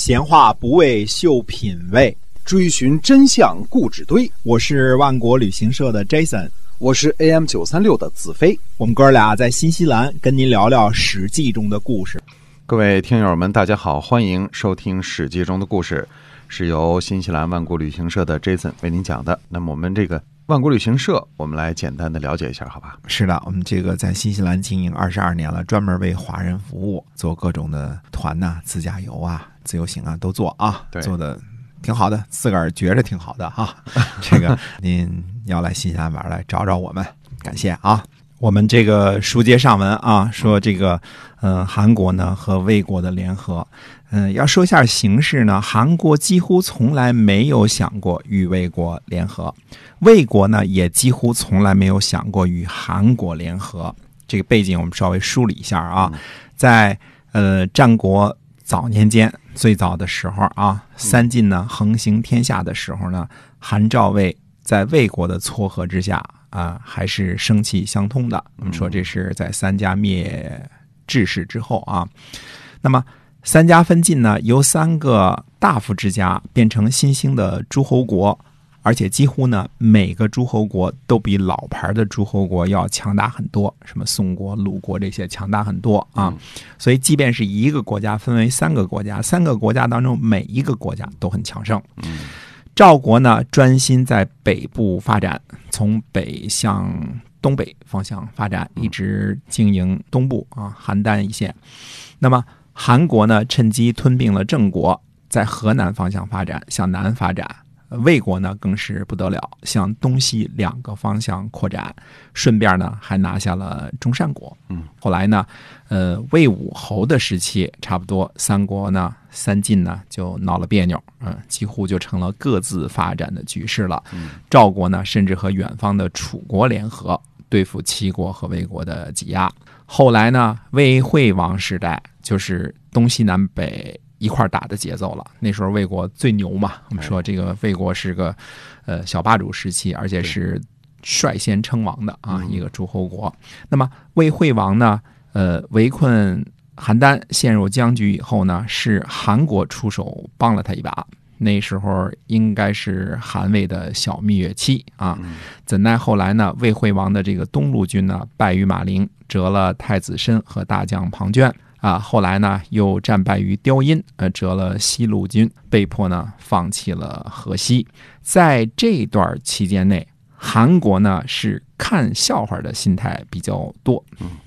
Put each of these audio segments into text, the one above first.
闲话不为秀品味，追寻真相故纸堆。我是万国旅行社的 Jason，我是 AM 九三六的子飞。我们哥俩在新西兰跟您聊聊《史记》中的故事。各位听友们，大家好，欢迎收听《史记》中的故事，是由新西兰万国旅行社的 Jason 为您讲的。那么我们这个万国旅行社，我们来简单的了解一下，好吧？是的，我们这个在新西兰经营二十二年了，专门为华人服务，做各种的团呐、自驾游啊、自由行啊都做啊，做的挺好的，自个儿觉着挺好的哈。这个 您要来新西兰玩来找找我们，感谢啊。我们这个书接上文啊，说这个，呃，韩国呢和魏国的联合，嗯、要说一下形势呢，韩国几乎从来没有想过与魏国联合，魏国呢也几乎从来没有想过与韩国联合。这个背景我们稍微梳理一下啊，在呃战国早年间，最早的时候啊，三晋呢横行天下的时候呢，韩赵魏在魏国的撮合之下啊，还是生气相通的。我们说这是在三家灭志士之后啊，那么三家分晋呢，由三个大夫之家变成新兴的诸侯国。而且几乎呢，每个诸侯国都比老牌的诸侯国要强大很多，什么宋国、鲁国这些强大很多啊。所以，即便是一个国家分为三个国家，三个国家当中每一个国家都很强盛。赵国呢，专心在北部发展，从北向东北方向发展，一直经营东部啊，邯郸一线。那么韩国呢，趁机吞并了郑国，在河南方向发展，向南发展。魏国呢更是不得了，向东西两个方向扩展，顺便呢还拿下了中山国。嗯，后来呢，呃，魏武侯的时期，差不多三国呢三晋呢就闹了别扭，嗯、几乎就成了各自发展的局势了。嗯，赵国呢甚至和远方的楚国联合，对付齐国和魏国的挤压。后来呢，魏惠王时代就是东西南北一块儿打的节奏了。那时候魏国最牛嘛，我们说这个魏国是个呃小霸主时期，而且是率先称王的啊嗯一个诸侯国。那么魏惠王呢，呃围困邯郸，陷入僵局以后呢，是韩国出手帮了他一把。那时候应该是韩魏的小蜜月期啊，嗯怎奈后来呢，魏惠王的这个东路军呢败于马陵，折了太子申和大将庞涓啊。后来呢又战败于刁阴，呃，折了西路军，被迫呢放弃了河西。在这段期间内，韩国呢是看笑话的心态比较多。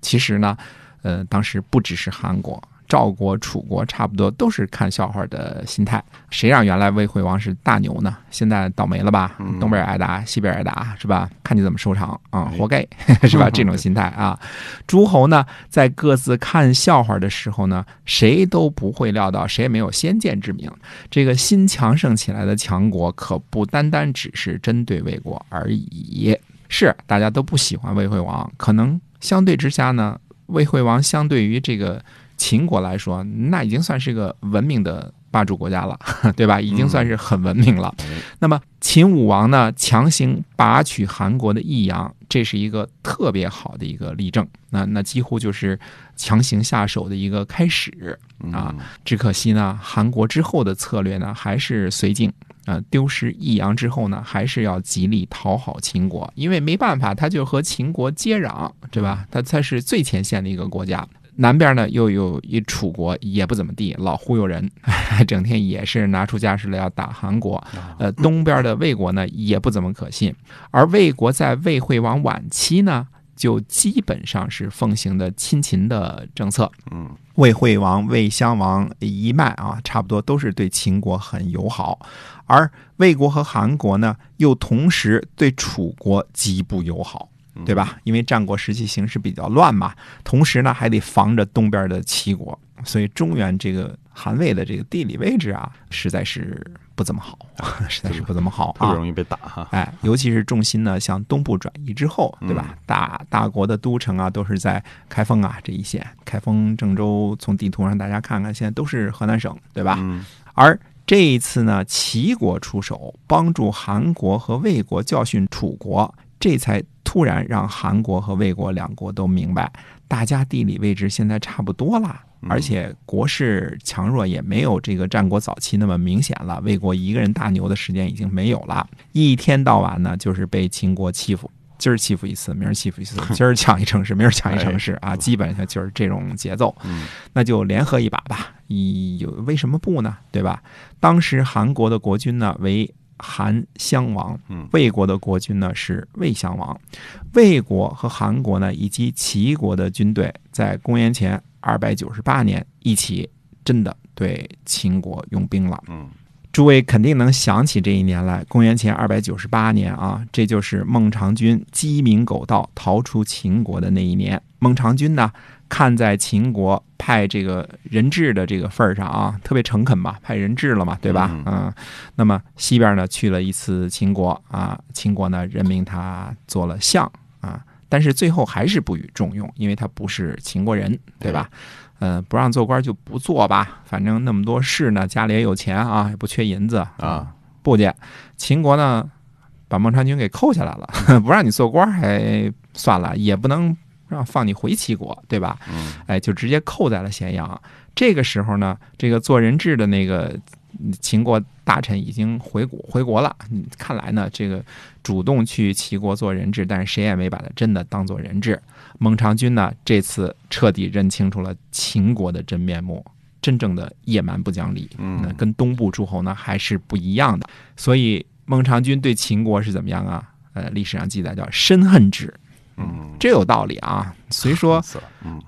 其实呢，呃，当时不只是韩国。赵国、楚国差不多都是看笑话的心态，谁让原来魏惠王是大牛呢？现在倒霉了吧？嗯东边挨打，西边挨打，是吧？看你怎么收场啊，哎活该，是吧？这种心态啊，诸侯呢，在各自看笑话的时候呢，谁都不会料到，谁也没有先见之明。这个新强盛起来的强国，可不单单只是针对魏国而已。是大家都不喜欢魏惠王，可能相对之下呢，魏惠王相对于这个秦国来说，那已经算是个文明的霸主国家了，对吧？已经算是很文明了。哎那么秦武王呢，强行拔取韩国的益阳，这是一个特别好的一个例证。那那几乎就是强行下手的一个开始啊。只可惜呢，韩国之后的策略呢，还是绥靖。啊，丢失益阳之后呢，还是要极力讨好秦国，因为没办法，他就和秦国接壤，对吧？他才是最前线的一个国家。南边呢又有一楚国，也不怎么地，老忽悠人，整天也是拿出架势来要打韩国。呃，东边的魏国呢也不怎么可信，而魏国在魏惠王晚期呢，就基本上是奉行的亲秦的政策。嗯，魏惠王、魏襄王一脉啊，差不多都是对秦国很友好，而魏国和韩国呢，又同时对楚国极不友好。对吧？因为战国时期形势比较乱嘛，同时呢还得防着东边的齐国，所以中原这个韩魏的这个地理位置啊，实在是不怎么好，实在是不怎么好啊。特别容易被打哈。哎，尤其是重心呢向东部转移之后，对吧？大大国的都城啊，都是在开封啊这一线，开封、郑州，从地图上大家看看，现在都是河南省，对吧？嗯而这一次呢，齐国出手帮助韩国和魏国教训楚国，这才突然让韩国和魏国两国都明白，大家地理位置现在差不多了，而且国势强弱也没有这个战国早期那么明显了。魏国一个人大牛的时间已经没有了，一天到晚呢就是被秦国欺负，今儿欺负一次，明儿欺负一次，今儿抢一城市，明儿抢一城市啊，基本上就是这种节奏。嗯那就联合一把吧。一有为什么不呢？对吧？当时韩国的国君呢为韩襄王嗯，魏国的国君呢是魏襄王。魏国和韩国呢以及齐国的军队在公元前二百九十八年一起真的对秦国用兵了。嗯诸位肯定能想起这一年来，公元前二百九十八年啊，这就是孟尝君鸡鸣狗盗逃出秦国的那一年。孟尝君呢，看在秦国派这个人质的这个份儿上啊，特别诚恳嘛，派人质了嘛，对吧？嗯嗯，那么西边呢去了一次秦国啊，秦国呢任命他做了相啊，但是最后还是不予重用，因为他不是秦国人，对吧？呃，不让做官就不做吧，反正那么多事呢，家里也有钱啊，也不缺银子啊，不介。秦国呢，把孟尝君给扣下来了，不让你做官还算了，也不能让放你回齐国，对吧？嗯哎，就直接扣在了咸阳。这个时候呢，这个做人质的那个嗯秦国大臣已经回国回国了。嗯看来呢，这个主动去齐国做人质，但是谁也没把他真的当做人质。孟尝君呢，这次彻底认清楚了秦国的真面目，真正的野蛮不讲理，嗯那跟东部诸侯呢还是不一样的。所以孟尝君对秦国是怎么样啊？呃，历史上记载叫深恨之，嗯，这有道理啊。虽说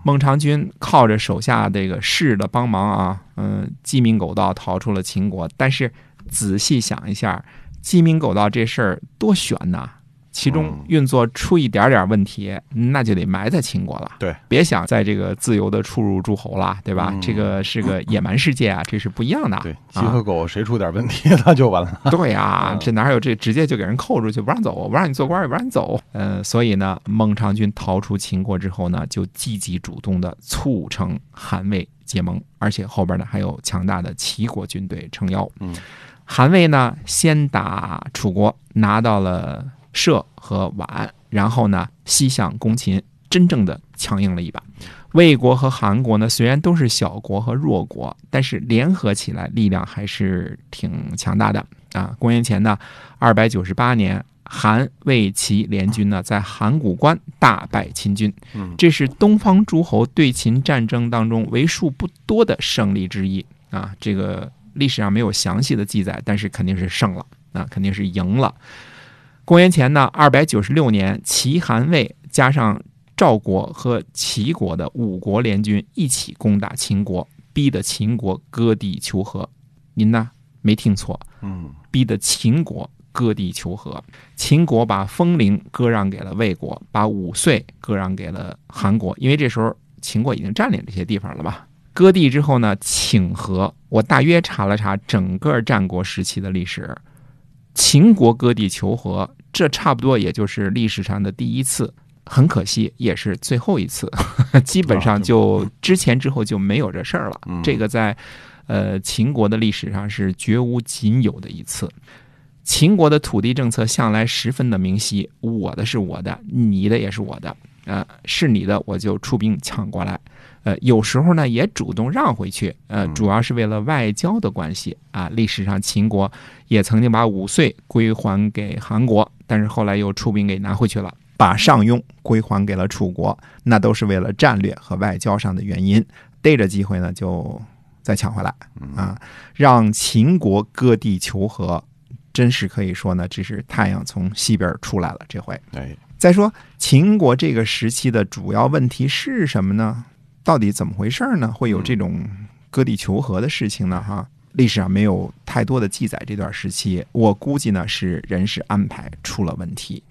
孟尝君靠着手下这个士的帮忙啊，嗯，鸡鸣狗盗逃出了秦国。但是仔细想一下，鸡鸣狗盗这事儿多悬呐！其中嗯运作出一点点问题，那就得埋在秦国了。对，别想在这个自由的出入诸侯了，对吧？嗯这个是个野蛮世界啊，这是不一样的。对，鸡啊和狗谁出点问题，那就完了。对呀、嗯这哪有这直接就给人扣出去，不让走，不让你做官，也不让你走。呃，所以呢，孟尝君逃出秦国之后呢，就积极主动的促成韩魏结盟，而且后边呢还有强大的齐国军队撑腰。嗯，韩魏呢先打楚国，拿到了涉和宛，然后呢西向攻秦，真正的强硬了一把。魏国和韩国呢，虽然都是小国和弱国，但是联合起来力量还是挺强大的啊。公元前呢，二百九十八年，韩魏齐联军呢在函谷关大败秦军，嗯这是东方诸侯对秦战争当中为数不多的胜利之一啊。这个历史上没有详细的记载，但是肯定是胜了啊，肯定是赢了。公元前呢，二百九十六年，齐、韩、魏加上赵国和齐国的五国联军一起攻打秦国，逼得秦国割地求和。您呢没听错，嗯逼得秦国割地求和。秦国把封陵割让给了魏国，把五岁割让给了韩国，因为这时候秦国已经占领这些地方了吧。割地之后呢，请和。我大约查了查整个战国时期的历史，秦国割地求和，这差不多也就是历史上的第一次。很可惜，也是最后一次，基本上就之前之后就没有这事儿了。嗯这个在呃秦国的历史上是绝无仅有的一次。秦国的土地政策向来十分的明晰，我的是我的，你的也是我的，呃，是你的我就出兵抢过来，呃，有时候呢也主动让回去，呃，嗯主要是为了外交的关系啊。历史上秦国也曾经把五岁归还给韩国，但是后来又出兵给拿回去了，把上庸归还给了楚国，那都是为了战略和外交上的原因，逮着机会呢就再抢回来啊，让秦国割地求和。真是可以说呢，这是太阳从西边出来了。这回哎，再说秦国这个时期的主要问题是什么呢？到底怎么回事呢？会有这种割地求和的事情呢？哈，历史上没有太多的记载。这段时期，我估计呢是人事安排出了问题。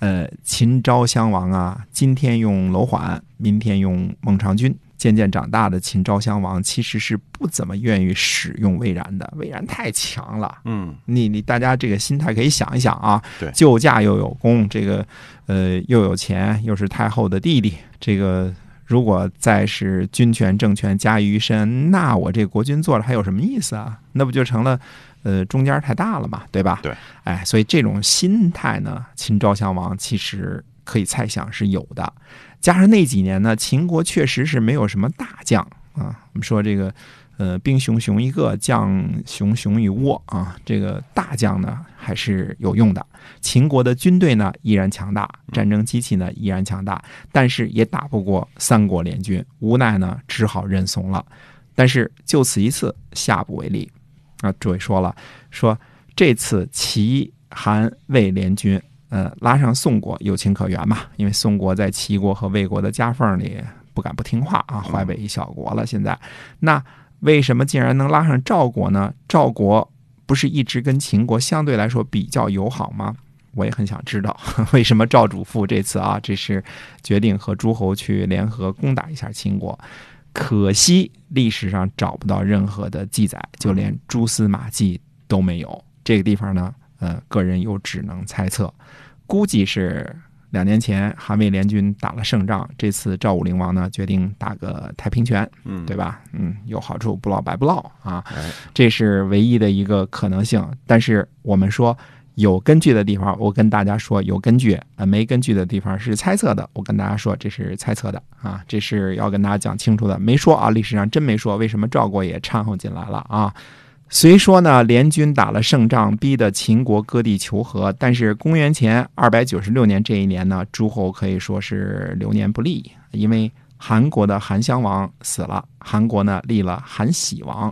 呃，秦昭襄王啊，今天用楼缓，明天用孟尝君。渐渐长大的秦昭襄王其实是不怎么愿意使用魏然的，魏然太强了。嗯你你大家这个心态可以想一想啊，对救驾又有功，这个呃又有钱，又是太后的弟弟，这个如果再是军权政权加于身，那我这国君做了还有什么意思啊？那不就成了呃中间太大了嘛，对吧？对，哎，所以这种心态呢，秦昭襄王其实可以猜想是有的。加上那几年呢，秦国确实是没有什么大将，啊。我们说这个，呃，兵熊熊一个，将熊熊一窝啊。这个大将呢还是有用的。秦国的军队呢依然强大，战争机器呢依然强大，但是也打不过三国联军，无奈呢只好认怂了。但是就此一次，下不为例啊。诸位说了，说这次齐韩魏联军。呃，拉上宋国有情可原嘛？因为宋国在齐国和魏国的夹缝里不敢不听话啊，淮北一小国了。现在，那为什么竟然能拉上赵国呢？赵国不是一直跟秦国相对来说比较友好吗？我也很想知道，为什么赵主父这次啊，这是决定和诸侯去联合攻打一下秦国？可惜历史上找不到任何的记载，就连蛛丝马迹都没有。这个地方呢，呃，个人又只能猜测。估计是两年前韩魏联军打了胜仗，这次赵武灵王呢决定打个太平拳，嗯，对吧？嗯，有好处不劳白不劳啊，哎，这是唯一的一个可能性。但是我们说有根据的地方，我跟大家说有根据；啊，没根据的地方是猜测的，我跟大家说这是猜测的啊，这是要跟大家讲清楚的。没说啊，历史上真没说，为什么赵国也掺和进来了啊？虽说呢，联军打了胜仗，逼得秦国割地求和，但是公元前二百九十六年这一年呢，诸侯可以说是流年不利，因为韩国的韩襄王死了，韩国呢立了韩喜王；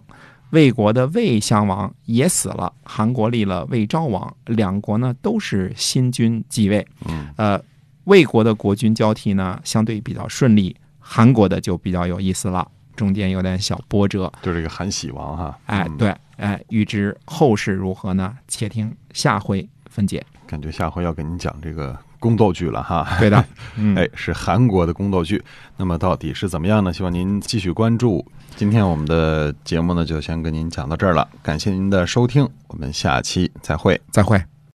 魏国的魏襄王也死了，韩国立了魏昭王。两国呢都是新君继位，嗯，呃，魏国的国君交替呢相对比较顺利，韩国的就比较有意思了，中间有点小波折。就这个韩喜王哈，嗯，哎对，哎，预知后事如何呢？且听下回分解。感觉下回要给您讲这个宫斗剧了哈。对的，嗯，哎，是韩国的宫斗剧。那么到底是怎么样呢？希望您继续关注。今天我们的节目呢，就先跟您讲到这儿了。感谢您的收听，我们下期再会。再会。